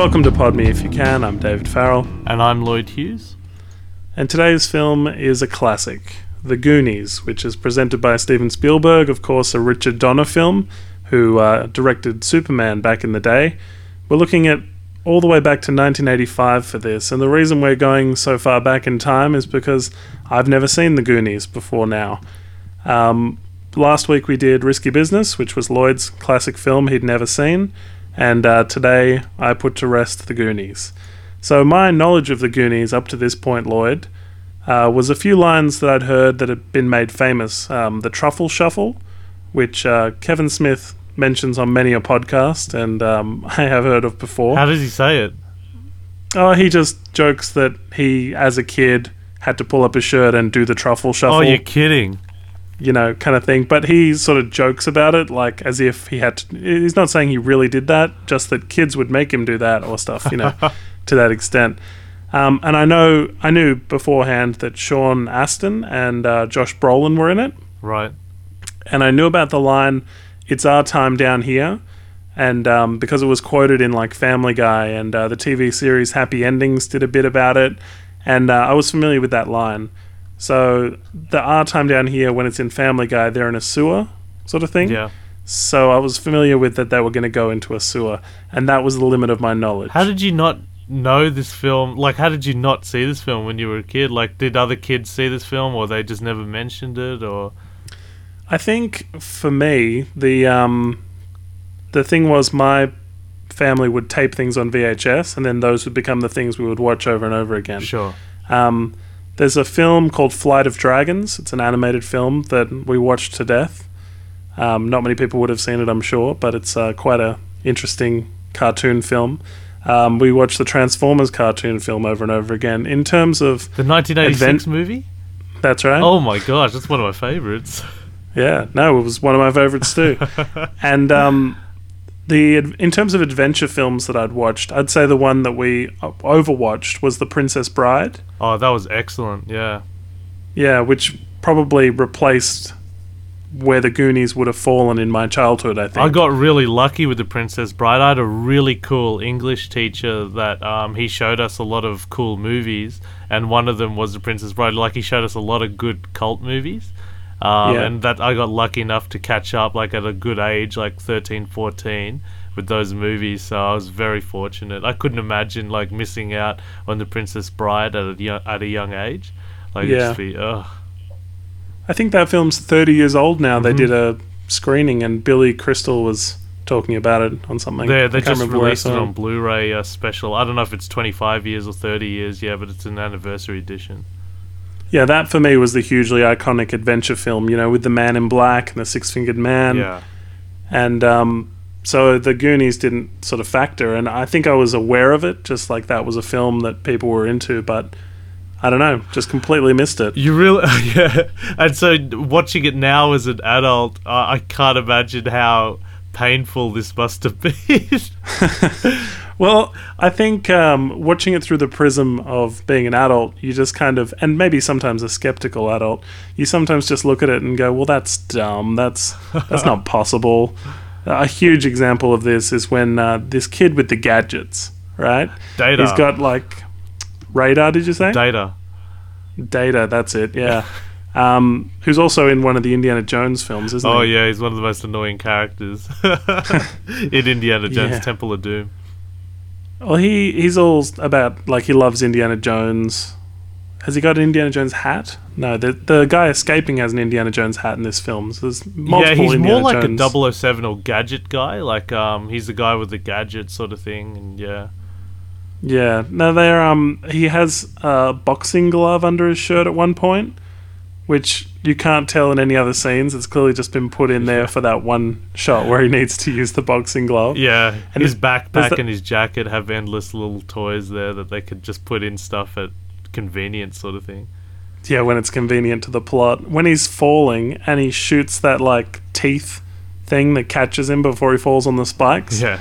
Welcome to Pod Me If You Can. I'm David Farrell, And I'm Lloyd Hughes. and today's film is a classic, The Goonies, which is presented by Steven Spielberg, of course, a Richard Donner film, who uh, directed Superman back in the day. We're looking at all the way back to 1985 for this, and the reason we're going so far back in time is because I've never seen The Goonies before now. Um, last week we did Risky Business, which was Lloyd's classic film he'd never seen, and uh, today I put to rest The Goonies. So my knowledge of The Goonies up to this point, Lloyd, uh, was a few lines that I'd heard that had been made famous. Um, the Truffle Shuffle, which uh, Kevin Smith mentions on many a podcast, and um, I have heard of before. How does he say it? Oh, he just jokes that he, as a kid, had to pull up his shirt and do the truffle shuffle Oh, you're kidding. You know, kind of thing. But he sort of jokes about it, like as if he had to. He's not saying he really did that, just that kids would make him do that or stuff, you know, to that extent. Um, and I know, I knew beforehand that Sean Astin and uh, Josh Brolin were in it, Right. and I knew about the line, "It's our time down here." And um, because it was quoted in like Family Guy and uh, the TV series Happy Endings did a bit about it, and uh, I was familiar with that line. So the our time down here, when it's in Family Guy, they're in a sewer sort of thing. Yeah. So I was familiar with that they were going to go into a sewer, and that was the limit of my knowledge. How did you not know this film? Like, how did you not see this film when you were a kid? Like, did other kids see this film, or they just never mentioned it, or I think for me, the um, the thing was my family would tape things on VHS, and then those would become the things we would watch over and over again. sure? Um, there's a film called Flight of Dragons. It's an animated film that we watched to death. Um, not many people would have seen it, I'm sure, but it's uh, quite a interesting cartoon film. Um, we watched the Transformers cartoon film over and over again. In terms of The 1986 Advent- movie? that's right. Oh my gosh, that's one of my favorites. Yeah, no, it was one of my favorites too. and um, the in terms of adventure films that I'd watched, I'd say the one that we overwatched was The Princess Bride. Oh, that was excellent. Yeah. Yeah, which probably replaced where the Goonies would have fallen in my childhood. I think. I got really lucky with the Princess Bride. I had a really cool English teacher that um, he showed us a lot of cool movies, and one of them was the Princess Bride. Like he showed us a lot of good cult movies, um, Yeah. and that I got lucky enough to catch up like at a good age, like 13, 14, with those movies. So I was very fortunate. I couldn't imagine like missing out on the Princess Bride at a young, at a young age. Like Yeah. just be. I think that film's thirty years old now. They Mhm. did a screening, and Billy Crystal was talking about it on something. Yeah, they just remember where I released it on Blu-ray uh, special. I don't know if it's 25 years or 30 years, yeah, but it's an anniversary edition. Yeah, that for me was the hugely iconic adventure film. You know, with the Man in Black and the Six Fingered Man. yeah, and um, so the Goonies didn't sort of factor. And I think I was aware of it, just like that was a film that people were into, but I don't know, just completely missed it. you really yeah. And so watching it now as an adult, I I can't imagine how painful this must have been. Well, I think um, watching it through the prism of being an adult, you just kind of, and maybe sometimes a skeptical adult, you sometimes just look at it and go, "Well, that's dumb. That's that's not possible." A huge example of this is when uh, this kid with the gadgets, right? Data, He's got like radar. Did you say? data. Data, that's it, yeah. um, who's also in one of the Indiana Jones films, isn't Oh he? yeah, he's one of the most annoying characters in Indiana Jones Yeah. Temple of Doom. Well, he he's all about like he loves Indiana Jones. Has he got an Indiana Jones hat? No, the the guy escaping has an Indiana Jones hat in this film. So there's multiple yeah, he's Indiana more like Jones. a 007 or gadget guy. Like um, he's the guy with the gadget sort of thing, and yeah. Yeah, no, they're um he has a boxing glove under his shirt at one point, which you can't tell in any other scenes. It's clearly just been put in there for that one shot where he needs to use the boxing glove. Yeah, And his is- backpack that- and his jacket have endless little toys there that they could just put in stuff at convenience, sort of thing. Yeah, when it's convenient to the plot. When he's falling and he shoots that like teeth thing that catches him before he falls on the spikes. Yeah,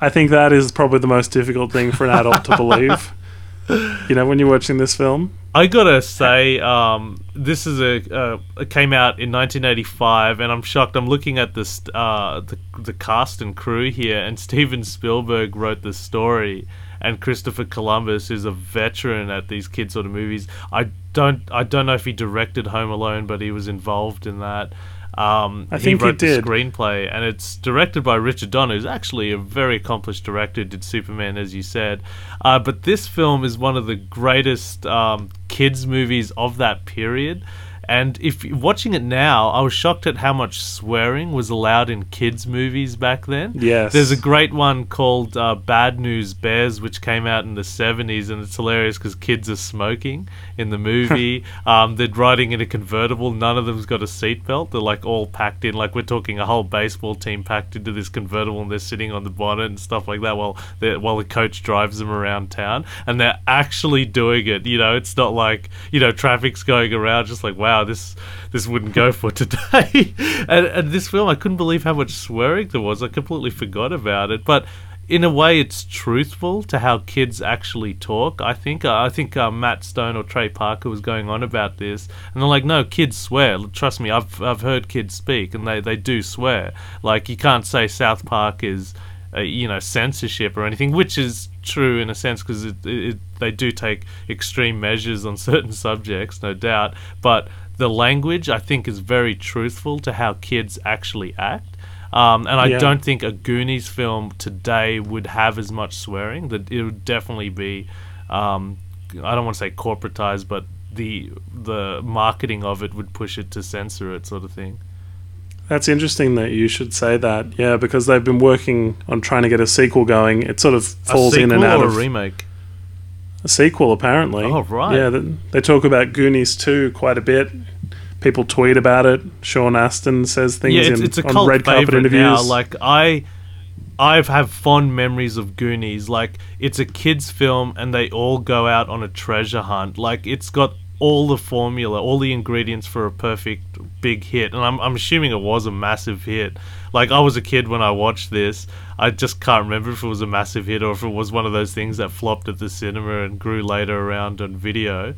I think that is probably the most difficult thing for an adult to believe. You know, when you're watching this film, I gotta say, um, this is a uh, it came out in 1985, and I'm shocked. I'm looking at this uh, the the cast and crew here, and Steven Spielberg wrote the story, and Christopher Columbus is a veteran at these kid sort of movies. I don't I don't know if he directed Home Alone, but he was involved in that. Um, I think he wrote the screenplay, and it's directed by Richard Donner, who's actually a very accomplished director. Did Superman, as you said, uh, but this film is one of the greatest um, kids movies of that period. And if watching it now, I was shocked at how much swearing was allowed in kids' movies back then. Yes. There's a great one called uh, Bad News Bears, which came out in the 70s, and it's hilarious because kids are smoking in the movie. um, they're riding in a convertible. None of them's got a seatbelt. They're like all packed in. Like we're talking a whole baseball team packed into this convertible, and they're sitting on the bonnet and stuff like that while while the coach drives them around town. And they're actually doing it. You know, it's not like you know traffic's going around. Just like wow, this this wouldn't go for today. and, and this film, I couldn't believe how much swearing there was. I completely forgot about it, but in a way, it's truthful to how kids actually talk. I think. I think uh, Matt Stone or Trey Parker was going on about this, and they're like, "No, kids swear. Trust me, I've I've heard kids speak, and they they do swear. Like you can't say South Park is." Uh, you know censorship or anything, which is true in a sense because it, it, they do take extreme measures on certain subjects, no doubt. But the language, I think, is very truthful to how kids actually act. Um, and I Yeah. don't think a Goonies film today would have as much swearing. That it would definitely be, um, I don't want to say corporatized, but the the marketing of it would push it to censor it, sort of thing. That's interesting that you should say that. Yeah, because they've been working on trying to get a sequel going. It sort of falls in and out or of a remake. a sequel, apparently. Oh, right. Yeah, th- they talk about Goonies 2 quite a bit. People tweet about it. Sean Astin says things yeah, it's, in, it's a on cult red carpet interviews. now. Like I, I have fond memories of Goonies. Like it's a kids' film, and they all go out on a treasure hunt. Like it's got all the formula, all the ingredients for a perfect big hit. And I'm I'm assuming it was a massive hit. Like I was a kid when I watched this. I just can't remember if it was a massive hit or if it was one of those things that flopped at the cinema and grew later around on video.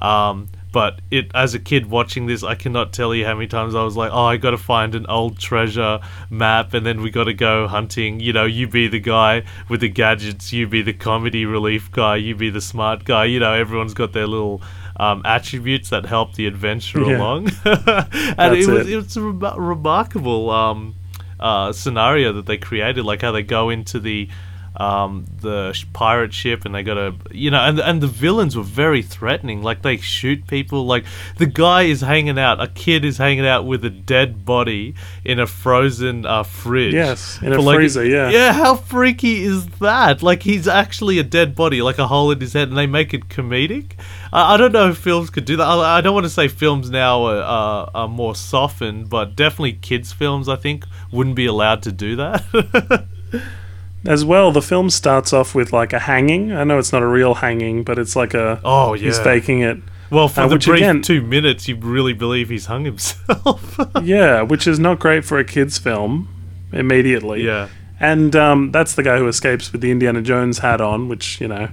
Um, but it, as a kid watching this, I cannot tell you how many times I was like, "Oh, I got to find an old treasure map, and then we got to go hunting." You know, you be the guy with the gadgets, you be the comedy relief guy, you be the smart guy. You know, everyone's got their little um, attributes that help the adventure Yeah. along, and it was it. it was a rem- remarkable um, uh, scenario that they created, like how they go into the um, the sh- pirate ship and they got to you know and and the villains were very threatening. Like they shoot people. Like the guy is hanging out. A kid is hanging out with a dead body in a frozen uh, fridge. Yes, in a like, freezer, yeah. yeah how freaky is that? Like he's actually a dead body like a hole in his head and they make it comedic? I, I don't know if films could do that. I, I don't want to say films now are, are, are more softened but definitely kids films I think wouldn't be allowed to do that As well, the film starts off with like a hanging. I know it's not a real hanging, but it's like a. Oh, He's faking it. Well, for Uh, the which brief again- two minutes, you really believe he's hung himself. Yeah, which is not great for a kids' film immediately. yeah. And um, that's the guy who escapes with the Indiana Jones hat on, which, you know,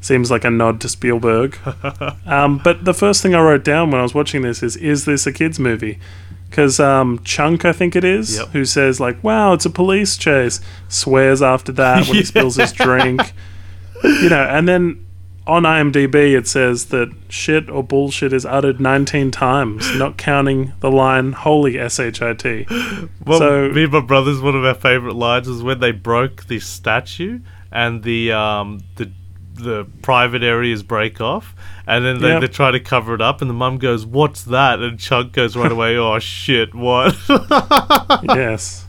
seems like a nod to Spielberg. um, but the first thing I wrote down when I was watching this is, is this a kids' movie? Because um, Chunk, I think it is, Yep. who says, like, wow, it's a police chase, swears after that when he spills his drink. You know, and then on IMDb it says that shit or bullshit is uttered 19 times, not counting the line holy S-H-I-T. Well, So- me and my brothers, one of our favorite lines was when they broke the statue and the um the the private areas break off, and then they, Yep. they try to cover it up, and the mum goes, "What's that?" And Chunk goes right away, "Oh shit, what?" yes.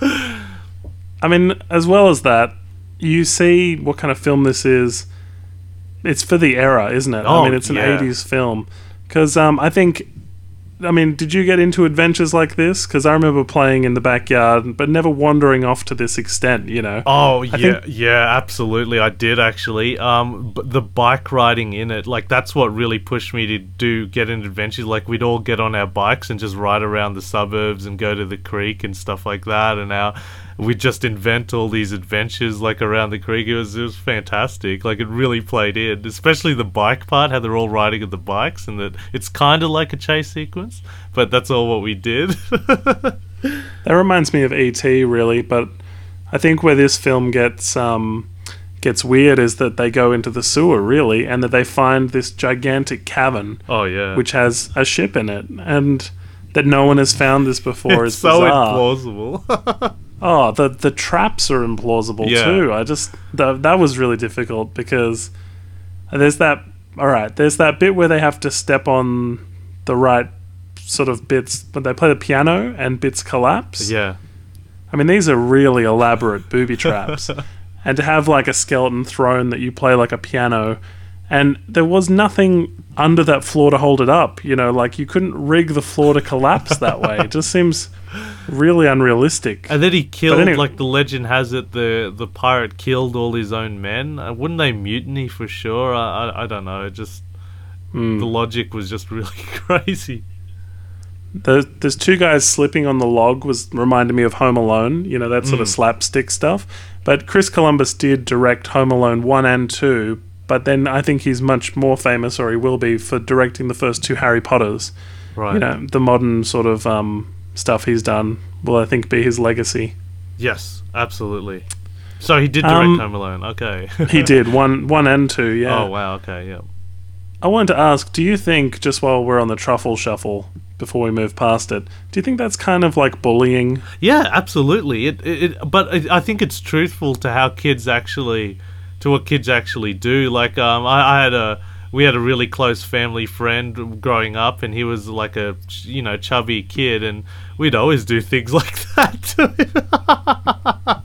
I mean, as well as that, you see what kind of film this is. It's for the era, isn't it? Oh, I mean, it's an yeah. 80s film. Because um, I think. I mean, did you get into adventures like this? Because I remember playing in the backyard, but never wandering off to this extent, you know? Oh yeah, think- yeah, absolutely. I did actually. Um, but the bike riding in it, like that's what really pushed me to do get into adventures. Like we'd all get on our bikes and just ride around the suburbs and go to the creek and stuff like that. And our we just invent all these adventures like around the creek. It was it was fantastic. Like it really played in, especially the bike part. How they're all riding at the bikes, and that it's kind of like a chase sequence, but that's all what we did. That reminds me of ET, really, but I think where this film gets um, gets weird is that they go into the sewer, really, and that they find this gigantic cavern oh yeah, which has a ship in it, and that no one has found this before it's is so bizarre. implausible. Oh, the the traps are implausible Yeah. too. I just that that was really difficult because there's that. All right, there's that bit where they have to step on the right sort of bits when they play the piano and bits collapse. yeah, I mean, these are really elaborate booby traps. and to have like a skeleton throne that you play like a piano, and there was nothing under that floor to hold it up. You know, like you couldn't rig the floor to collapse that way. It just seems really unrealistic. and then he killed. anyway- like the legend has it, the the pirate killed all his own men. Uh, wouldn't they mutiny for sure? I I, I don't know. It just Hmm. the logic was just really crazy. The, there's two guys slipping on the log was reminded me of Home Alone, you know, that sort of slapstick stuff. But Chris Columbus did direct Home Alone 1 and 2, but then I think he's much more famous, or he will be, for directing the first two Harry Potters. Right. You know, the modern sort of um, stuff he's done will, I think, be his legacy. Yes, absolutely. So he did direct Um, Home Alone. Okay. He did, one, one and 2, yeah. Oh wow. Okay. Yeah. I wanted to ask, do you think, just while we're on the truffle shuffle, before we move past it, do you think that's kind of like bullying? Yeah, absolutely. It, it, it but it, I think it's truthful to how kids actually, to what kids actually do. Like, um, I, I had a, we had a really close family friend growing up, and he was like a, you know, chubby kid, and we'd always do things like that to him.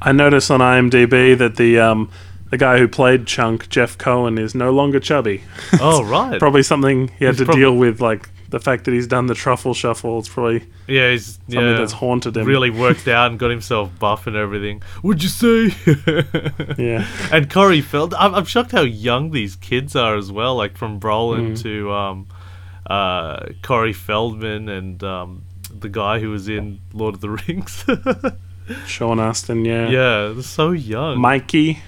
I notice on IMDb that the um, the guy who played Chunk, Jeff Cohen, is no longer chubby. oh right. probably something he had He's to probably- deal with, like the fact that he's done the truffle shuffle. It's probably yeah, he's something yeah, that's haunted him. really worked out and got himself buff and everything. Would you say? Yeah. And Corey Feld, I'm, I'm shocked how young these kids are as well. Like from Brolin Mm. to um, uh, Corey Feldman and um, the guy who was in Lord of the Rings. Sean Astin, yeah. yeah, they're so young. Mikey,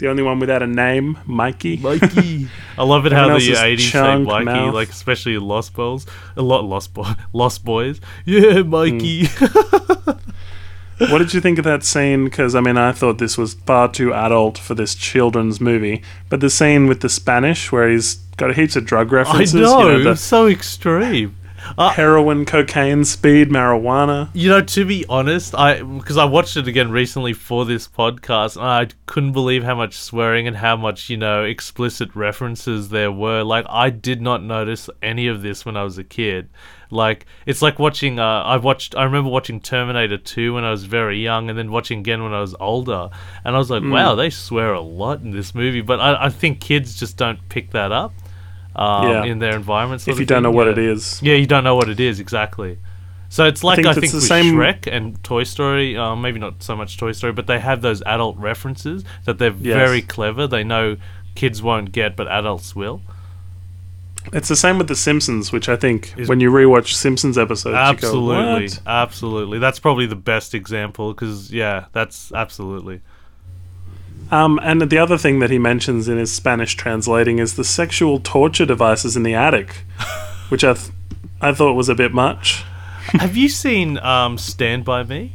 the only one without a name, Mikey. Mikey. I love it how Everyone the 80s say Mikey, mouth. like especially Lost Boys. A lot Lost Boy, Lost Boys. Yeah, Mikey. Mm. what did you think of that scene? Because I mean, I thought this was far too adult for this children's movie. But the scene with the Spanish, where he's got heaps of drug I references, know, you know, the so extreme. Uh, heroin, cocaine, speed, marijuana. You know, to be honest, I because I watched it again recently for this podcast, and I couldn't believe how much swearing and how much you know explicit references there were. Like, I did not notice any of this when I was a kid. Like, it's like watching. Uh, I watched. I remember watching Terminator Two when I was very young, and then watching again when I was older, and I was like, wow, they swear a lot in this movie. But I, I think kids just don't pick that up. Um, Yeah. in their environment. If you don't thing. know what Yeah. it is, Yeah, you don't know what it is exactly. So it's like I think think, it's the same- Shrek and Toy Story, uh, maybe not so much Toy Story, but they have those adult references that they're Yes. very clever. They know kids won't get, but adults will. it's the same with the Simpsons, which I think Is- when you rewatch Simpsons episodes, absolutely, you go, absolutely. That's probably the best example because yeah, that's absolutely. Um, and the other thing that he mentions in his Spanish translating is the sexual torture devices in the attic, which I, th- I thought was a bit much. have you seen um, Stand by Me?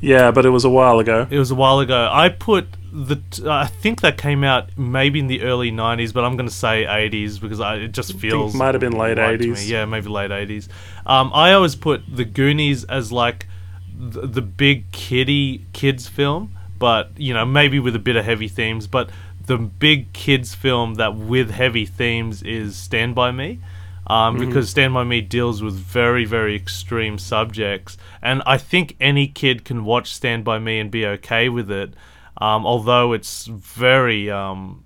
Yeah, but it was a while ago. It was a while ago. I put the. T- I think that came out maybe in the early '90s, but I'm going to say '80s because I, it just feels might have been late right 80s. Yeah, maybe late '80s. Um, I always put the Goonies as like the, the big kiddie kids film, but you know maybe with a bit of heavy themes. But the big kids film that with heavy themes is Stand by Me. Um, because Stand By Me deals with very, very extreme subjects. And I think any kid can watch Stand By Me and be okay with it, um, although it's very, um,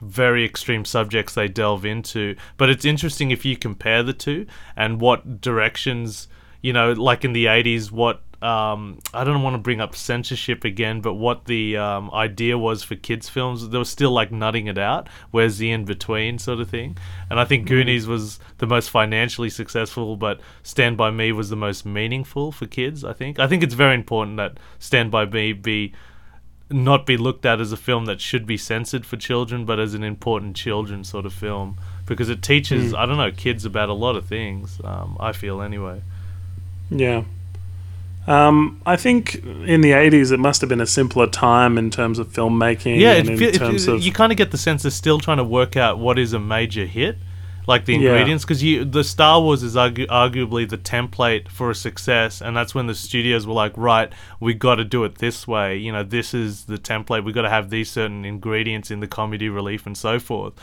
very extreme subjects they delve into. But it's interesting if you compare the two and what directions, you know, like in the 80s, what. Um, I don't want to bring up censorship again, but what the um, idea was for kids' films, they were still like nutting it out. Where's the in between sort of thing? And I think Goonies was the most financially successful, but Stand by Me was the most meaningful for kids. I think. I think it's very important that Stand by Me be not be looked at as a film that should be censored for children, but as an important children sort of film because it teaches Mm. I don't know kids about a lot of things. Um, I feel anyway. Yeah. Um, I think in the 80s it must have been a simpler time in terms of filmmaking Yeah, and it, in it, terms of you kind of get the sense they're still trying to work out what is a major hit, like the ingredients, because you the Star Wars is argu- arguably the template for a success, and that's when the studios were like, right, we got to do it this way. You know, this is the template. We got to have these certain ingredients in the comedy relief and so forth.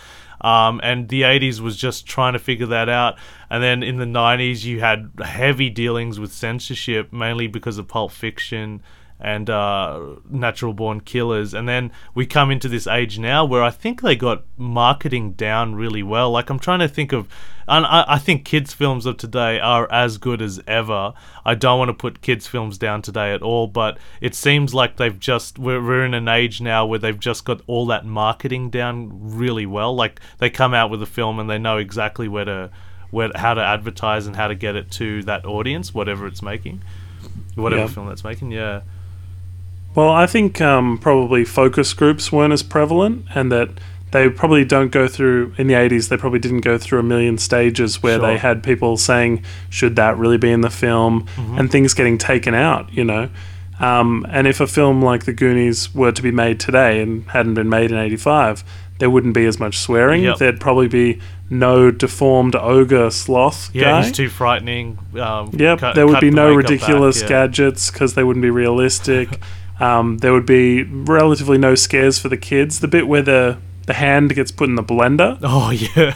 Um, and the 80s was just trying to figure that out. And then in the 90s, you had heavy dealings with censorship, mainly because of Pulp Fiction and uh, Natural Born Killers. And then we come into this age now where I think they got marketing down really well. Like, I'm trying to think of. And I, I think kids' films of today are as good as ever. I don't want to put kids' films down today at all, but it seems like they've just. We're, we're in an age now where they've just got all that marketing down really well. Like, they come out with a film and they know exactly where to. Where, how to advertise and how to get it to that audience, whatever it's making, whatever Yeah. film that's making. Yeah, Well, I think um, probably focus groups weren't as prevalent, and that they probably don't go through in the 80s. They probably didn't go through a million stages where Sure. they had people saying, "Should that really be in the film?" Mm-hmm. and things getting taken out. You know, um, and if a film like The Goonies were to be made today and hadn't been made in '85, there wouldn't be as much swearing. Yep. There'd probably be no deformed ogre sloth yeah, guy. he's too frightening. Um, Yep, cut- there would be no makeup back, ridiculous yeah. gadgets because they wouldn't be realistic. um, there would be relatively no scares for the kids. The bit where the the hand gets put in the blender Oh yeah.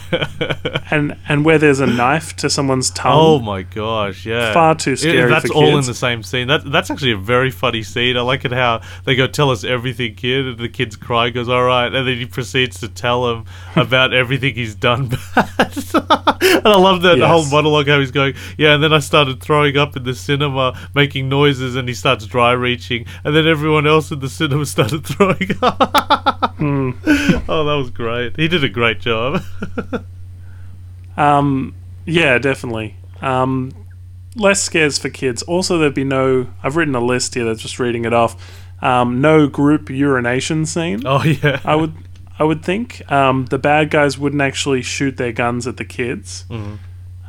and and where there's a knife to someone's tongue. oh my gosh, yeah. Far too scary that's for all in the same scene. That that's actually a very funny scene. I like it how they go tell us everything, kid, and the kid's crying, goes all right, and then he proceeds to tell him about everything he's done bad. and I love that Yes. whole monologue how he's going, yeah. And then I started throwing up in the cinema, making noises, and he starts dry reaching, and then everyone else in the cinema started throwing up. Hmm. Oh, that was great. He did a great job. Um, yeah, definitely. Um, less scares for kids. Also, there'd be no. I've written a list here. That's just reading it off. Um, no group urination scene. oh yeah. I would. I would think um, the bad guys wouldn't actually shoot their guns at the kids. Mhm.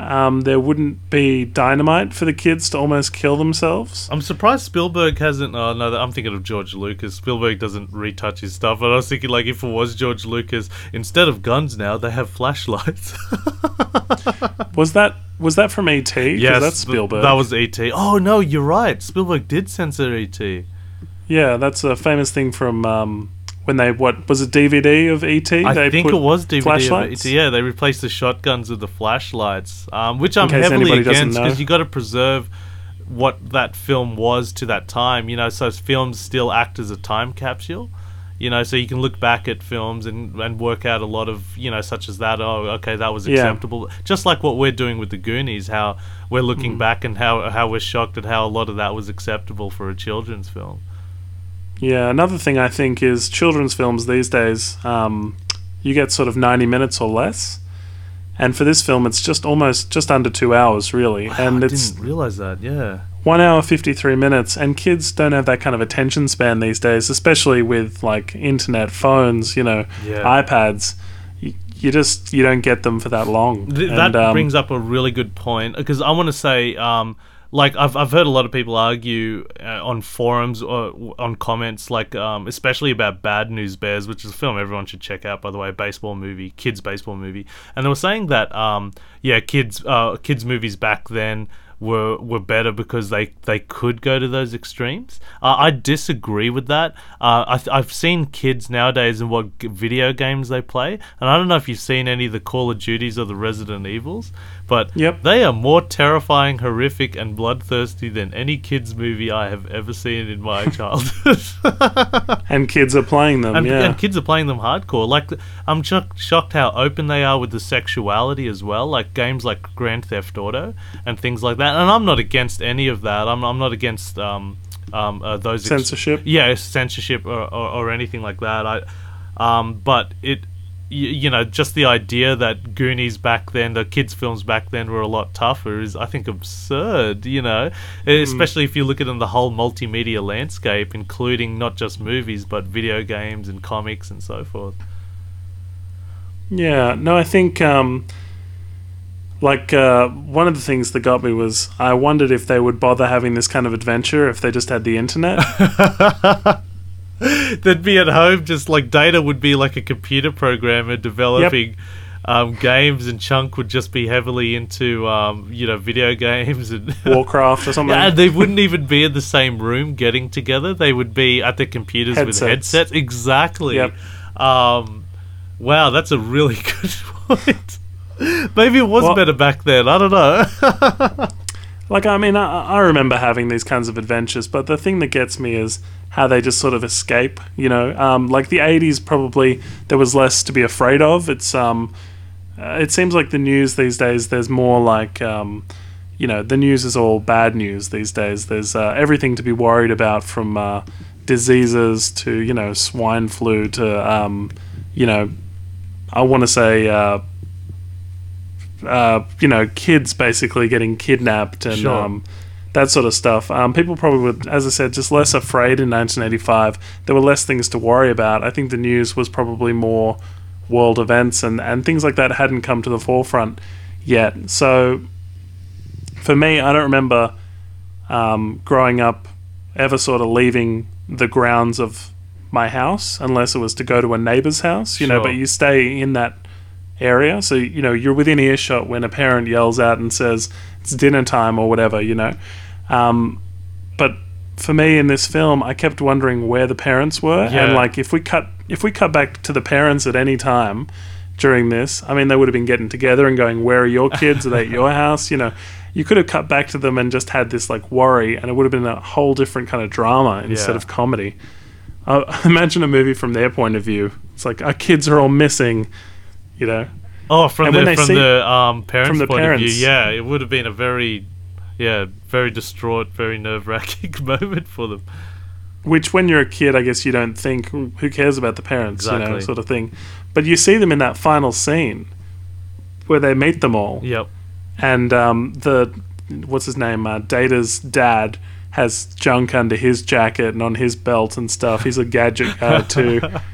Um, there wouldn't be dynamite for the kids to almost kill themselves. I'm surprised Spielberg hasn't. Oh no, I'm thinking of George Lucas. Spielberg doesn't retouch his stuff. But I was thinking, like, if it was George Lucas, instead of guns now, they have flashlights. Was that was that from ET? yes, that's th- Spielberg. That was E.T. Oh no, you're right. Spielberg did censor E.T. yeah, that's a famous thing from um, when they what was it DVD of ET? I they think put it was DVD flashlights? of E.T. Yeah, they replaced the shotguns with the flashlights, um, which I'm heavily against because you got to preserve what that film was to that time. You know, so films still act as a time capsule. You know, so you can look back at films and, and work out a lot of, you know, such as that. Oh, okay, that was Yeah. acceptable. Just like what we're doing with the Goonies, how we're Mm. looking back and how how we're shocked at how a lot of that was acceptable for a children's film. Yeah, another thing I think is children's films these days, um, you get sort of 90 minutes or less. And for this film, it's just almost just under two hours, really. and I it's didn't realize that. Yeah. one hour, 53 minutes. And kids don't have that kind of attention span these days, especially with like internet phones, you know, Yeah. iPads. You, just, you don't get them for that long. Th- And, that um, brings up a really good point because I want to say, um, like I've I've heard a lot of people argue uh, on forums or on comments, like um, especially about Bad News Bears, which is a film everyone should check out, by the way, baseball movie, kids baseball movie, and they were saying that um, yeah, kids uh, kids movies back then were were better because they they could go to those extremes. Uh, I disagree with that. Uh, I I've seen kids nowadays and what g- video games they play, and I don't know if you've seen any of the Call of Duties or the Resident Evils, but Yep. they are more terrifying, horrific, and bloodthirsty than any kids movie I have ever seen in my childhood. and kids are playing them, and, yeah. and kids are playing them hardcore. Like I'm shocked, shocked how open they are with the sexuality as well. Like games like Grand Theft Auto and things like that. And I'm not against any of that. I'm I'm not against um um uh, those ex- Censorship. yeah, censorship or, or, or anything like that. I um but it you, you know, just the idea that Goonies back then, the kids' films back then, were a lot tougher is, I think, absurd. You know, especially if you look at in the whole multimedia landscape, including not just movies but video games and comics and so forth. Yeah, no, I think um, like uh, one of the things that got me was I wondered if they would bother having this kind of adventure if they just had the internet. They'd be at home, just like Data would be like a computer programmer developing um, games, and Chunk would just be heavily into um, you know video games and Warcraft or something. Yeah, they wouldn't even be in the same room getting together. They would be at their computers with Headsets. headsets. Exactly. Yep. Um, wow, that's a really good point. Maybe it was Well- better back then. I don't know. Like, I mean, I, I remember having these kinds of adventures, but the thing that gets me is how they just sort of escape. You know, um, like the '80s, probably there was less to be afraid of. It's um, uh, it seems like the news these days. There's more like um, you know, the news is all bad news these days. There's uh, everything to be worried about from uh, diseases to you know swine flu to um, you know, I want to say. Uh, uh, you know, kids basically getting kidnapped and Sure. um, that sort of stuff. Um, people probably would, as I said, just less afraid in 1985. There were less things to worry about. I think the news was probably more world events and, and things like that hadn't come to the forefront yet. So for me, I don't remember um, growing up ever sort of leaving the grounds of my house unless it was to go to a neighbor's house, you know, but you stay in that area. So, you know, you're within earshot when a parent yells out and says, it's dinner time or whatever, you know. Um, but for me in this film, I kept wondering where the parents were. Yeah. And like, if we cut, if we cut back to the parents at any time during this, I mean, they would have been getting together and going, where are your kids? Are they at your house? You know, you could have cut back to them and just had this like worry and it would have been a whole different kind of drama instead Yeah. of comedy. Uh, imagine a movie from their point of view. It's like our kids are all missing, you know. Oh, from And the from see- the um, parents' from the point of view, yeah, it would have been a very, yeah, very distraught, very nerve wracking moment for them. Which, when you're a kid, I guess you don't think, "Hmm, who cares about the parents, you know, sort of thing. But you see them in that final scene where they meet them all. Yep. and um, the what's his name? Uh, Data's dad has junk under his jacket and on his belt and stuff. He's a gadget guy too.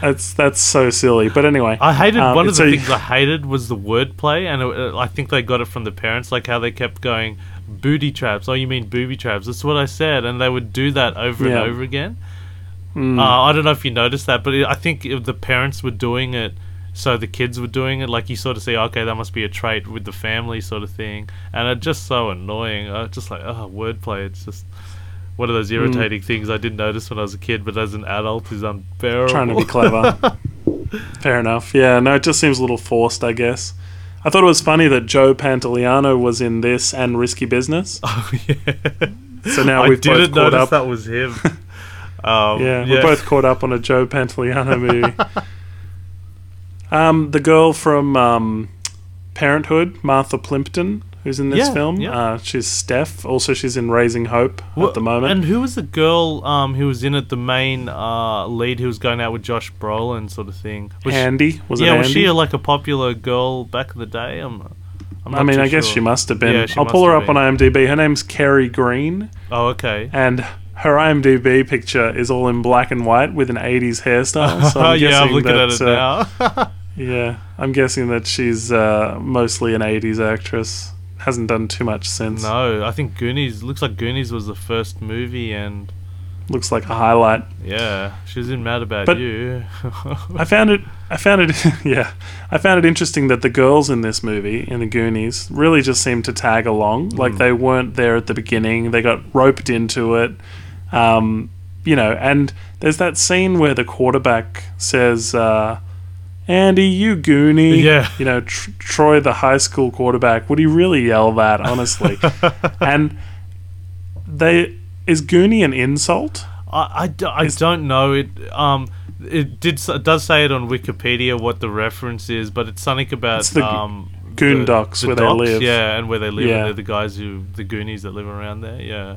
That's that's so silly. But anyway, I hated um, one of the so- things I hated was the wordplay, and it, uh, I think they got it from the parents, like how they kept going booty traps. Oh, you mean booby traps? That's what I said, and they would do that over Yeah. and over again. Mm. Uh, I don't know if you noticed that, but it, I think the parents were doing it, so the kids were doing it. Like you sort of see, okay, that must be a trait with the family, sort of thing, and it's just so annoying. Was just like, oh, wordplay. It's just one of Mm. those irritating things I didn't notice when I was a kid, but as an adult is unbearable. trying to be clever. Fair enough. Yeah, no, it just seems a little forced, I guess. I thought it was funny that Joe Pantoliano was in this and Risky Business. Oh yeah. So now we've both didn't caught notice up. that was him. um, yeah, we're both caught up on a Joe Pantoliano movie. um, the girl from um, Parenthood, Martha Plimpton, who's in this Yeah, film. yeah. Uh, she's Steph. Also, she's in Raising Hope Wha- at the moment. And who was the girl um, who was in it? The main uh, lead who was going out with Josh Brolin, sort of thing. Was she- Andy was yeah, it was she a, like a popular girl back in the day? I'm, I'm I mean, I guess sure. she must have been. Yeah, I'll pull her up on IMDb. Her name's Kerri Green, Oh, okay. and her IMDb picture is all in black and white with an 80s hairstyle. So I'm yeah, I'm looking at that, it uh, now. Yeah, I'm guessing that she's uh, mostly an 80s actress. Hasn't done too much since. no, I think Goonies looks like Goonies was the first movie, and Looks like a highlight. yeah, she was in Mad About But- You. I found it. I found it. yeah, I found it interesting that the girls in this movie, in the Goonies, really just seemed to tag along. Like Mm. they weren't there at the beginning. They got roped into it. Um, you know, and there's that scene where the quarterback says, uh, "Andy, you Goonie." Yeah. You know, tr- Troy, the high school quarterback. Would he really yell that? Honestly, and they is Goonie an insult? I Is- don't know it. Um, it did it does say it on Wikipedia what the reference is, but it's something about It's the um Goondocks, where they live. Yeah, and where they live. Yeah. And they're the guys who the Goonies that live around there. Yeah.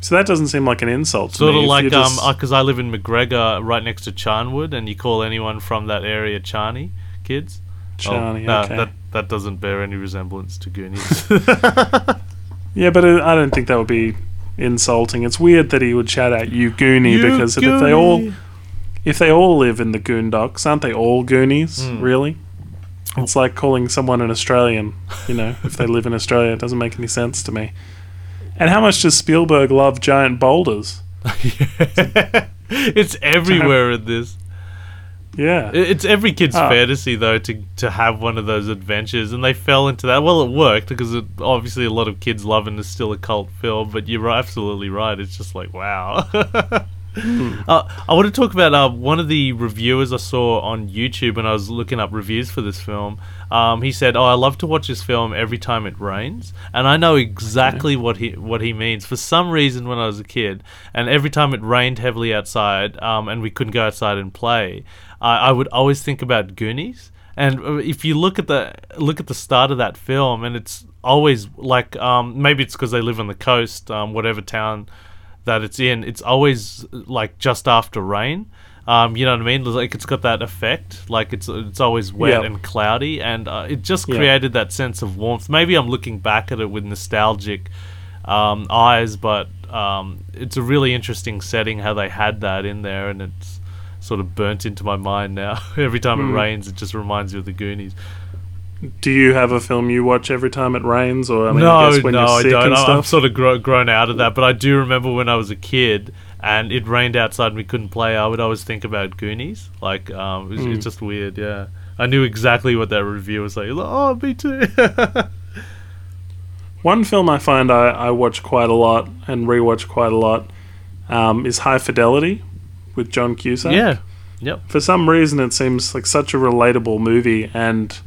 So that doesn't seem like an insult. To Sort me. of like um, because I live in Macgregor, right next to Charnwood, and you call anyone from that area Charney kids. Oh, no, okay. that that doesn't bear any resemblance to Goonies. Yeah, but uh, I don't think that would be insulting. It's weird that he would shout out "you Goonie" You because if they all if they all live in the Goondocks, aren't they all Goonies? Hmm. Really? It's like calling someone an Australian. You know, if they live in Australia, it doesn't make any sense to me. And how much does Spielberg love giant boulders? it's everywhere in this. Yeah, It's every kid's Ah. fantasy though to to have one of those adventures, and they fell into that. Well, it worked because it, obviously a lot of kids love and it's still a cult film. But you're absolutely right. It's just like wow. uh, I want to talk about uh, one of the reviewers I saw on YouTube when I was looking up reviews for this film. Um, he said, "Oh, I love to watch this film every time it rains," and I know exactly what he what he means. For some reason, when I was a kid, and every time it rained heavily outside, um, and we couldn't go outside and play, I I would always think about Goonies. And uh, if you look at the look at the start of that film, and it's always like um, maybe it's because they live on the coast, um, whatever town that it's in, it's always like just after rain. Um, you know what I mean? Like it's got that effect. Like it's it's always wet Yeah. and cloudy, and uh, it just created that sense of warmth. Maybe I'm looking back at it with nostalgic um, eyes, but um, it's a really interesting setting how they had that in there, and it's sort of burnt into my mind now. Every time Hmm. it rains, it just reminds you of the Goonies. Do you have a film you watch every time it rains, or I mean, no, I guess when no, you're I don't. and I- stuff? I've sort of grow, grown out of that, but I do remember when I was a kid and it rained outside and we couldn't play. I would always think about Goonies. Like, um, it's, Mm. it's just weird. Yeah, I knew exactly what that review was like. Like, Oh, me too. One film I find I, I watch quite a lot and rewatch quite a lot um, is High Fidelity with John Cusack. yeah. Yep. For some reason, it seems like such a relatable movie, and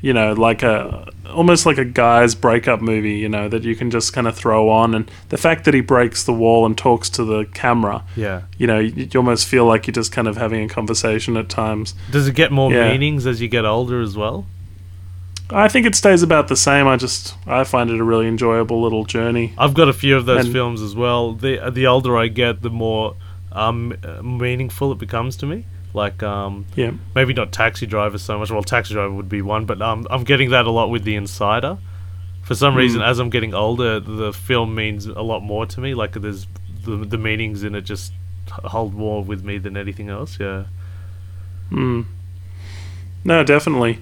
you know, like a almost like a guy's breakup movie. You know, that you can just kind of throw on, and the fact that he breaks the wall and talks to the camera, Yeah. you know, you, you almost feel like you're just kind of having a conversation at times. Does it get more Yeah. meanings as you get older as well? I think it stays about the same. I just I find it a really enjoyable little journey. I've got a few of those And- films as well. The the older I get, the more um, meaningful it becomes to me. Like um, Yeah. maybe not Taxi Driver so much. Well, Taxi Driver would be one, but um, I'm getting that a lot with The Insider. For some reason, Mm. as I'm getting older, the film means a lot more to me. Like there's the the meanings in it just hold more with me than anything else. Yeah. Mm. No, definitely.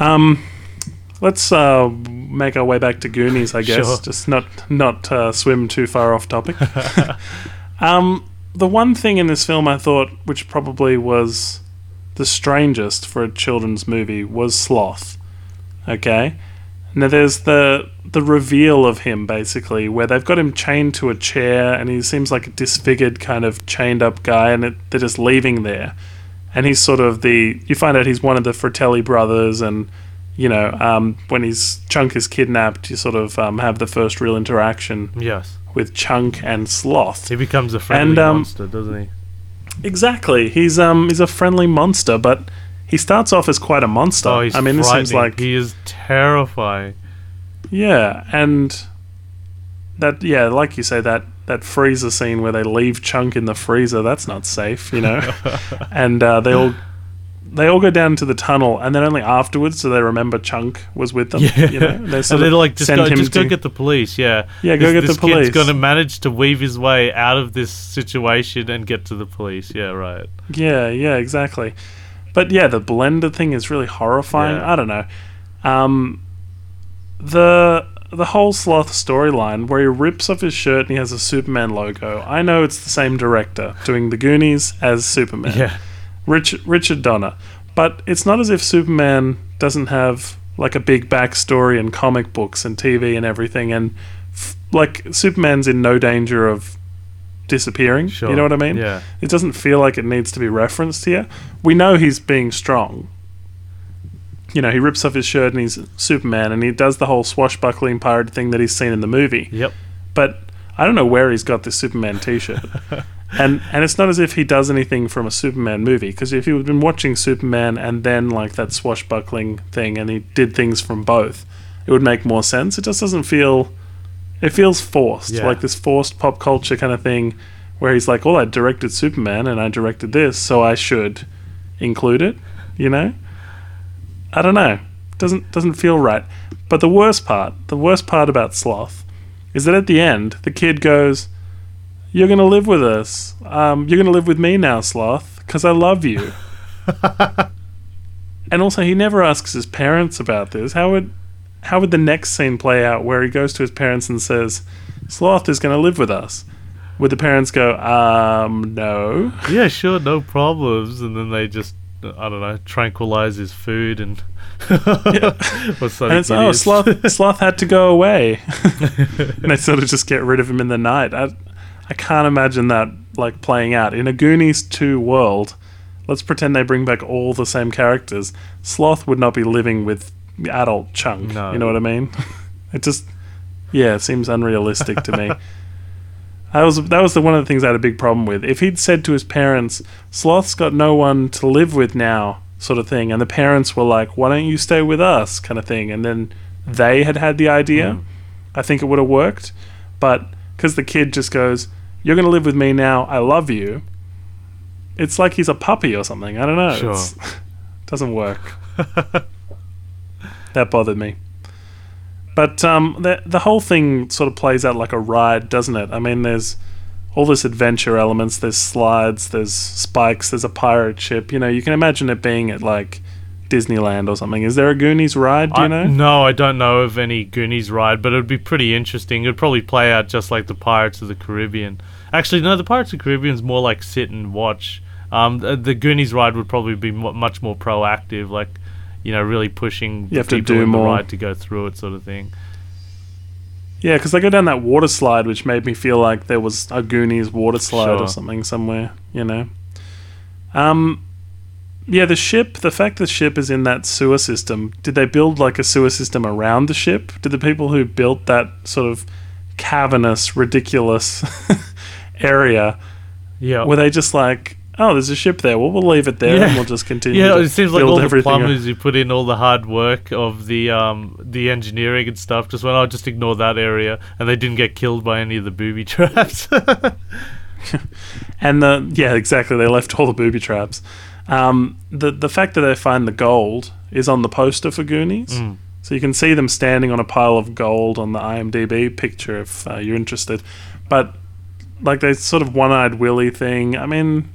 Um, let's uh, make our way back to Goonies, I guess. Sure. Just not not uh, swim too far off topic. um, the one thing in this film I thought, which probably was the strangest for a children's movie, was Sloth. Okay. Now there's the the reveal of him basically, where they've got him chained to a chair, and he seems like a disfigured kind of chained up guy, and it, they're just leaving there and he's sort of the you find out he's one of the Fratelli brothers and you know um, when his chunk is kidnapped you sort of um, have the first real interaction Yes. With chunk and sloth. He becomes a friendly And, um, monster, doesn't he? exactly. He's um he's a friendly monster but he starts off as quite a monster. Oh, he's i mean this seems like he is terrifying. yeah and that yeah like you say that that freezer scene where they leave chunk in the freezer that's not safe you know? And uh, they all they all go down to the tunnel and then only afterwards do they remember chunk was with them Yeah, you know they and sort they're like, just go, just go get the police. Yeah, Yeah, go this, get the police. kid's going to manage to weave his way out of this situation and get to the police. Yeah, right. Yeah, yeah, exactly. But yeah, the blender thing is really horrifying. Yeah. I don't know. Um, the the whole sloth storyline where he rips off his shirt and he has a Superman logo. I know it's the same director doing the Goonies as Superman. Yeah, Rich, Richard Donner. But it's not as if Superman doesn't have like a big backstory and comic books and TV and everything. And f- like Superman's in no danger of disappearing. sure. You know what I mean? Yeah, It doesn't feel like it needs to be referenced here. We know he's being strong. You know, he rips off his shirt and he's Superman and he does the whole swashbuckling pirate thing that he's seen in the movie. yep. But I don't know where he's got this Superman t-shirt. and and it's not as if he does anything from a Superman movie because if you've been watching Superman and then like that swashbuckling thing and he did things from both, it would make more sense. It just doesn't feel It feels forced, Yeah. like this forced pop culture kind of thing, where he's like, "Well, I directed Superman and I directed this, so I should include it." You know, I don't know. Doesn't doesn't feel right. But the worst part, the worst part about Sloth, is that at the end, the kid goes, "You're gonna live with us. Um, you're gonna live with me now, Sloth, because I love you." and also, he never asks his parents about this. How would how would the next scene play out where he goes to his parents and says, Sloth is going to live with us? Would the parents go, um, no? Yeah, sure, no problems. And then they just, I don't know, tranquilize his food and. something. And it's, oh. Sloth, Sloth had to go away. and they sort of just get rid of him in the night. I, I can't imagine that, like, playing out. In a Goonies 2 world, let's pretend they bring back all the same characters. Sloth would not be living with adult chunk. No. You know what I mean? it just, yeah, it seems unrealistic to me. That was that was the one of the things I had a big problem with. If he'd said to his parents, "Sloth's got no one to live with now," sort of thing, and the parents were like, "Why don't you stay with us?" kind of thing, and then they had had the idea, Mm. I think it would have worked. But because the kid just goes, "You're going to live with me now. I love you," it's like he's a puppy or something. I don't know. Sure. It's, doesn't work. that bothered me. But um, the the whole thing sort of plays out like a ride, doesn't it? I mean, there's all this adventure elements. There's slides. There's spikes. There's a pirate ship. You know, you can imagine it being at like Disneyland or something. Is there a Goonies ride? Do you I- know? No, I don't know of any Goonies ride, but it would be pretty interesting. It'd probably play out just like the Pirates of the Caribbean. Actually, no, the Pirates of the Caribbean is more like sit and watch. Um, the, the Goonies ride would probably be mu much more proactive, like you know, really pushing You have to do in more. the ride to go through it, sort of thing. Yeah, because they go down that water slide, which made me feel like there was a Goonies water slide Sure. or something somewhere. You know. Um. Yeah, the ship. The fact the ship is in that sewer system. Did they build like a sewer system around the ship? Did the people who built that sort of cavernous, ridiculous area Yeah, were they just like, oh, there's a ship there. Well, we'll leave it there Yeah. and we'll just continue. yeah. It seems like all the everything up." plumbers who put in all the hard work of the um the engineering and stuff just went, "Oh, just ignore that area," and they didn't get killed by any of the booby traps. And the yeah, exactly. They left all the booby traps. Um, the the fact that they find the gold is on the poster for Goonies, Mm. so you can see them standing on a pile of gold on the IMDb picture if uh, you're interested. But like they sort of one-eyed Willy thing. I mean,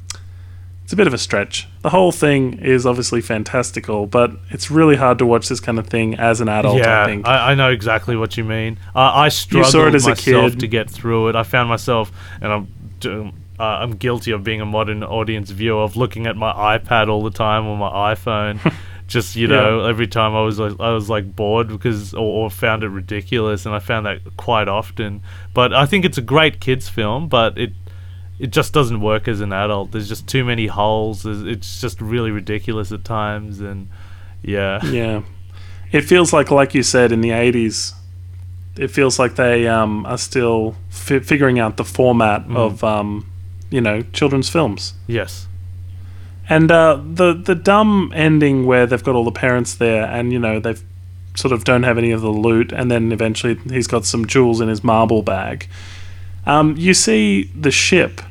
it's a bit of a stretch. The whole thing is obviously fantastical, but it's really hard to watch this kind of thing as an adult. yeah, I think. I, I know exactly what you mean. Uh, I struggled saw it as a myself kid. to get through it. I found myself, and I'm uh, I'm guilty of being a modern audience viewer of looking at my iPad all the time or my iPhone. Just you know, every time I was like, I was like bored because or, or found it ridiculous, and I found that quite often. But I think it's a great kids film, but it it just doesn't work as an adult. There's just too many holes. There's, it's just really ridiculous at times, and yeah, Yeah, it feels like, like you said, in the '80s, it feels like they um, are still fi- figuring out the format Mm. of, um, you know, children's films. yes, And uh, the the dumb ending where they've got all the parents there, and you know they've sort of don't have any of the loot, and then eventually he's got some jewels in his marble bag. Um, you see the ship,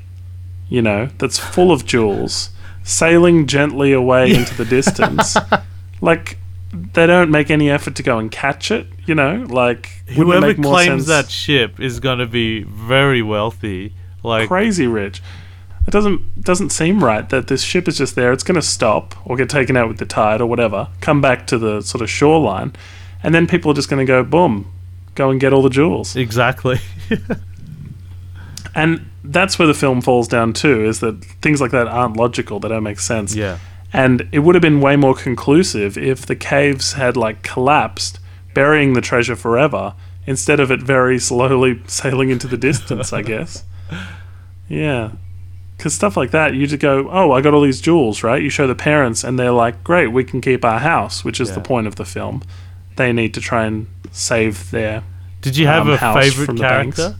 you know, that's full of jewels, sailing gently away into the distance. like they don't make any effort to go and catch it. You know, like whoever claims sense- that ship is going to be very wealthy. Like, crazy rich. It doesn't doesn't seem right that this ship is just there. It's going to stop or get taken out with the tide or whatever. Come back to the sort of shoreline, and then people are just going to go boom, go and get all the jewels. exactly. And that's where the film falls down too. Is that things like that aren't logical. They don't make sense. yeah, And it would have been way more conclusive if the caves had like collapsed, burying the treasure forever, instead of it very slowly sailing into the distance, I guess. Yeah. Because stuff like that, you just go, oh, I got all these jewels, right? You show the parents, and they're like, great, we can keep our house, which is the point of the film. They need to try and save their. Did you have Um, a favorite from the banks. character?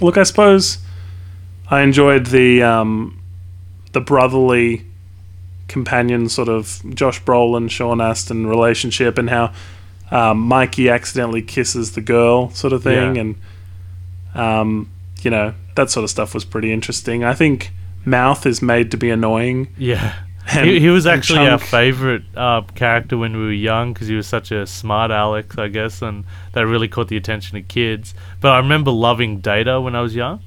Look, I suppose I enjoyed the um, the brotherly companion sort of Josh Brolin, Sean Astin relationship, and how um, Mikey accidentally kisses the girl, sort of thing, Yeah. and um, you know that sort of stuff was pretty interesting. I think Mouth is made to be annoying. Yeah. And- he, he was actually our favorite uh, character when we were young because he was such a smart Alex, I guess, and that really caught the attention of kids. But I remember loving Data when I was young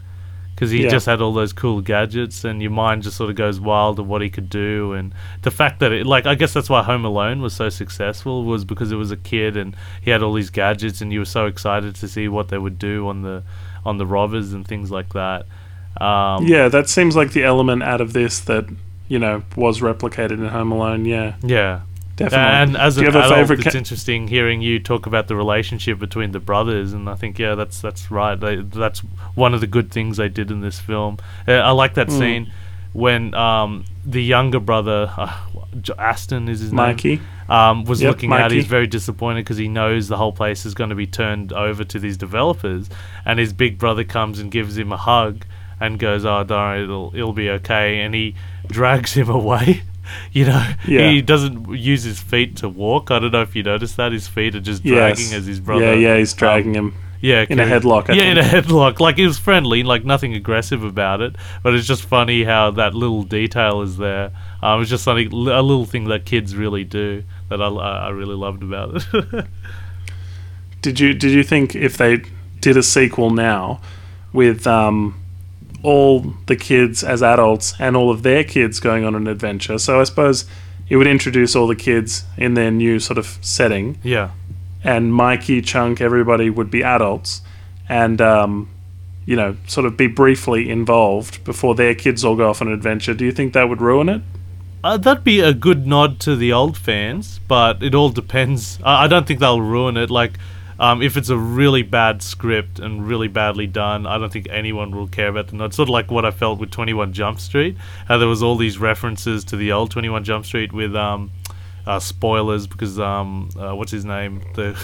because he Yeah. just had all those cool gadgets, and your mind just sort of goes wild of what he could do. And the fact that, it, like, I guess that's why Home Alone was so successful was because it was a kid and he had all these gadgets, and you were so excited to see what they would do on the on the robbers and things like that. Um, Yeah, that seems like the element out of this that you know was replicated in Home Alone. Yeah, yeah. definitely. And as Do an you have a adult, it's ca- interesting hearing you talk about the relationship between the brothers, and I think yeah, that's that's right. They, that's one of the good things they did in this film. Uh, I like that Mm. scene when um, the younger brother, uh, J- Astin is his Mikey. name, um, was Yep, looking. Mikey. He's very disappointed because he knows the whole place is going to be turned over to these developers, and his big brother comes and gives him a hug and goes, "Oh, don't worry, it'll it'll be okay," and he drags him away. You know, Yeah. he doesn't use his feet to walk. I don't know if you noticed that his feet are just Yes. dragging as his brother. Yeah, yeah, he's um, dragging him. Yeah, in a headlock, I yeah, in a headlock. Like it was friendly, like nothing aggressive about it. But it's just funny how that little detail is there. Um, it's just something, a little thing that kids really do that I, I really loved about it. Did you did you think if they did a sequel now with um, all the kids as adults and all of their kids going on an adventure? So I suppose it would introduce all the kids in their new sort of setting, yeah, and Mikey, Chunk, everybody would be adults, and um, you know, sort of be briefly involved before their kids all go off on an adventure. Do you think that would ruin it? uh, that'd be a good nod to the old fans, but it all depends. I, I don't think they'll ruin it. Like. Um, if it's a really bad script and really badly done, I don't think anyone will care about the nod. Sort of like what I felt with Twenty One Jump Street. How there was all these references to the old Twenty One Jump Street with um, uh, spoilers because um, uh, what's his name the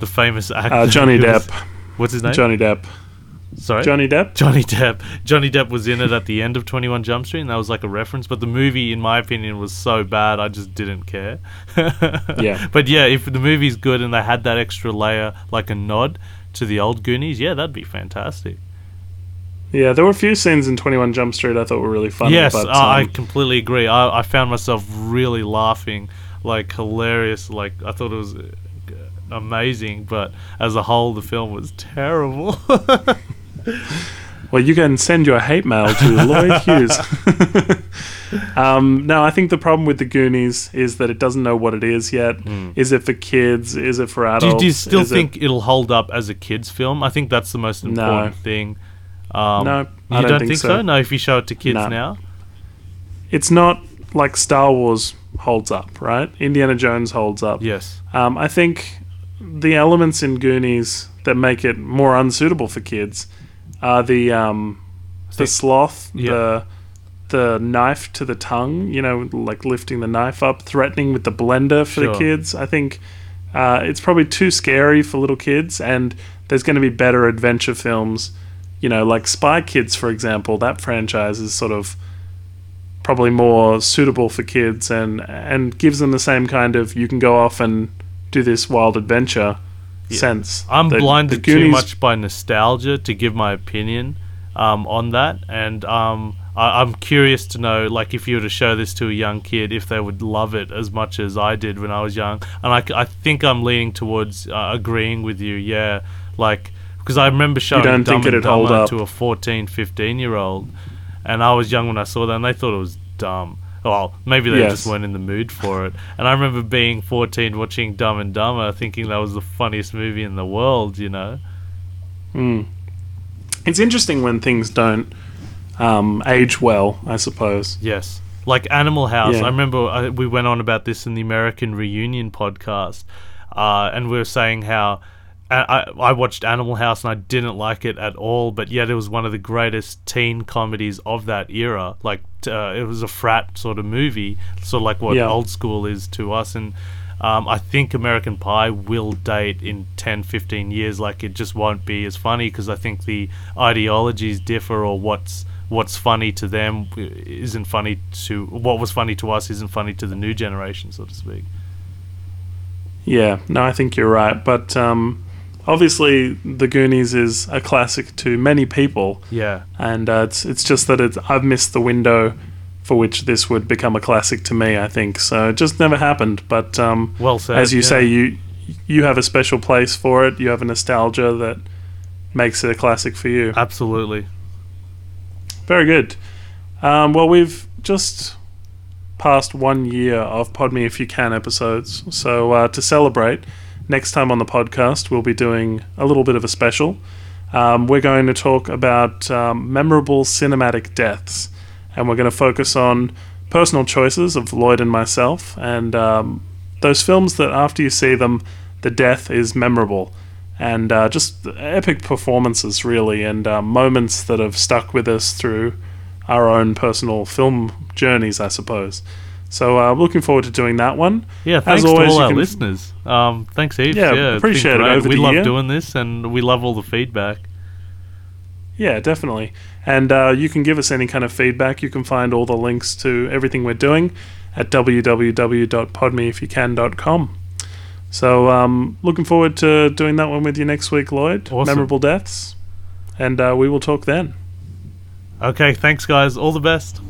the famous actor Uh, Johnny who was- Depp. What's his name? Johnny Depp. Sorry, Johnny Depp. Johnny Depp. Johnny Depp was in it at the end of 21 Jump Street, and that was like a reference. But the movie, in my opinion, was so bad, I just didn't care. Yeah. But yeah, if the movie's good and they had that extra layer, like a nod to the old Goonies, yeah, that'd be fantastic. Yeah, there were a few scenes in Twenty One Jump Street I thought were really funny. yes, but, I I um, completely agree. I, I found myself really laughing, like hilarious. Like I thought it was uh, amazing, but as a whole, the film was terrible. Well, you can send your hate mail to Lloyd Hughes. um, no, I think the problem with the Goonies is that it doesn't know what it is yet. Is it for kids? Is it for do, adults? you- do you still Is think it, will hold up as a kids' film? I think that's the most No. important thing. Um, No, you I don't think so. so. No, if you show it to kids No. now, it's not like Star Wars holds up, right? Indiana Jones holds up. yes, Um, I think the elements in Goonies that make it more unsuitable for kids are the um, the think- sloth, yeah. the the knife to the tongue. You know, like lifting the knife up, threatening with the blender for Sure. the kids. I think uh, it's probably too scary for little kids, and there's going to be better adventure films. You know, like Spy Kids, for example. That franchise is sort of probably more suitable for kids and and gives them the same kind of you can go off and do this wild adventure Yeah. sense. I'm The- blinded the too much by nostalgia to give my opinion um, on that, and um, I, I'm curious to know, like, if you were to show this to a young kid, if they would love it as much as I did when I was young. And I think I'm leaning towards uh, agreeing with you. Yeah, like because I remember showing don't Dumb think and it'd hold Dumber up? to a 14, 15 year old, and I was young when I saw that, and they thought it was dumb. Well, maybe they Yes. just weren't in the mood for it. And I remember being 14 watching Dumb and Dumber, thinking that was the funniest movie in the world, you know? Mm. It's interesting when things don't um, age well, I suppose. Yes. Like Animal House. Yeah. I remember uh, we went on about this in the American Reunion podcast, uh, and we were saying how. I, I watched Animal House and I didn't like it at all, but yet it was one of the greatest teen comedies of that era. Like uh, it was a frat sort of movie, sort of like what Yeah. old school is to us. And um, I think American Pie will date in 10, 15 years. Like it just won't be as funny because I think the ideologies differ, or what's what's funny to them isn't funny to what was funny to us isn't funny to the new generation, so to speak. Yeah, no, I think you're right. But um, obviously, The Goonies is a classic to many people, Yeah. and uh, it's it's just that it's, I've missed the window for which this would become a classic to me. I think so. It just never happened. But um, Well said. as you yeah. say, you you have a special place for it. You have a nostalgia that makes it a classic for you. Absolutely. Very good. Um, well, we've just passed one year of Pod Me If You Can episodes. So uh, to celebrate, next time on the podcast, we'll be doing a little bit of a special. Um, we're going to talk about um, memorable cinematic deaths, and we're going to focus on personal choices of Lloyd and myself, and um, those films that after you see them, the death is memorable, and uh, just epic performances, really, and uh, moments that have stuck with us through our own personal film journeys, I suppose. So, uh, looking forward to doing that one. Yeah, thanks always, to all our can- listeners. Um, thanks heaps. Yeah, Yeah, appreciate it We love year. doing this, and we love all the feedback. Yeah, definitely. And uh, you can give us any kind of feedback. You can find all the links to everything we're doing at www.podmeifyoucan.com. So, um, looking forward to doing that one with you next week, Lloyd. Awesome. Memorable deaths. And uh, we will talk then. Okay, thanks, guys. All the best.